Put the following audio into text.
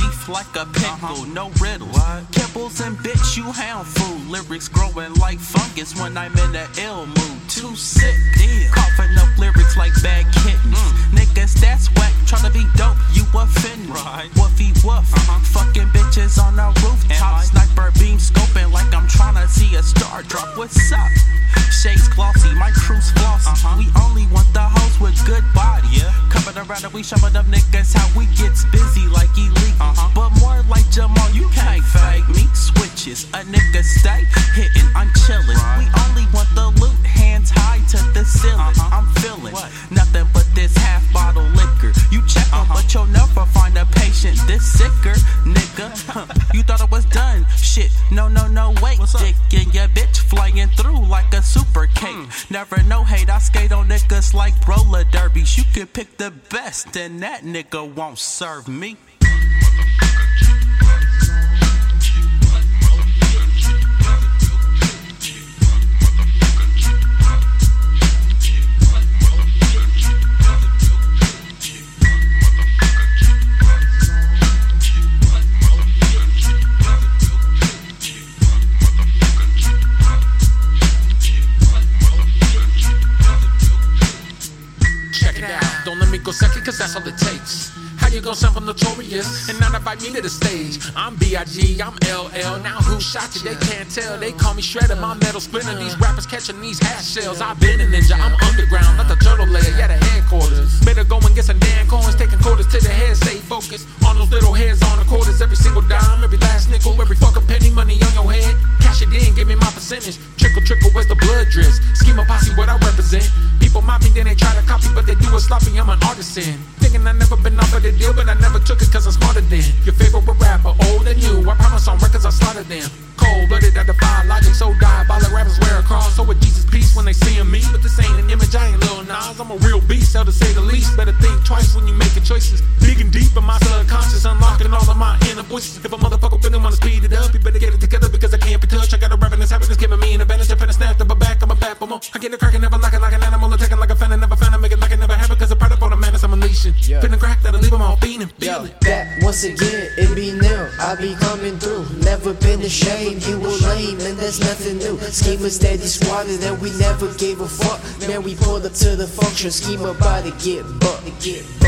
beef like a pickle, no riddle. Kibbles and bitch, you hound food. Lyrics growing like fungus when I'm in a ill mood. Too sick, coughing up lyrics like bad kittens. Niggas that's whack, tryna be dope, you offend me. Woofy woof, fucking bitches on the rooftop. Sniper beam scoping like I'm tryna see a star drop. What's up? This sicker, nigga. Huh, you thought it was done? Shit, no, no, no, wait. Dick and your bitch flying through like a super cake. Hmm. Never know hate, I skate on niggas like roller derbies. You can pick the best, and that nigga won't serve me. That's all it takes. How you gonna sound from notorious and now not invite me to the stage? I'm B.I.G., I'm LL. Now who shot you? They can't tell. They call me Shredder, my metal splinter. These rappers catching these hash shells. I've been a ninja, I'm underground, not the turtle layer, yeah, the headquarters. Trickle, trickle, where's the blood drips? Schema posse, what I represent. People mock me, then they try to copy, but they do it sloppy. I'm an artisan. Thinking I never been offered a deal, but I never took it cause I'm smarter than your favorite rapper, old and new. I promise on records I slaughtered them. Cold blooded, I defy logic, so diabolic rappers wear a cross. So with Jesus peace when they seeing me, but this ain't an image, I ain't Lil Nas. I'm a real beast, hell to say the least. Better think twice when you making choices. Digging deep in my subconscious, unlocking all of my inner voices. If a motherfucker really wanna speed it up, you better get it together because advantage. If I snap to my back, I'm a bad for more. I get it cracking, never locking like an animal, attacking like a fan, and never fan, make it like it never happened. Cause a product on the madness, I'm unleashing. Finna crack that'll leave them all fiending. Yo, back once again, it be new. I be coming through. Never been ashamed, you were lame, and there's nothing new. Schema steady squatted, and we never gave a fuck. Man, we pulled up to the function. Schema to get bucked, to get bucked.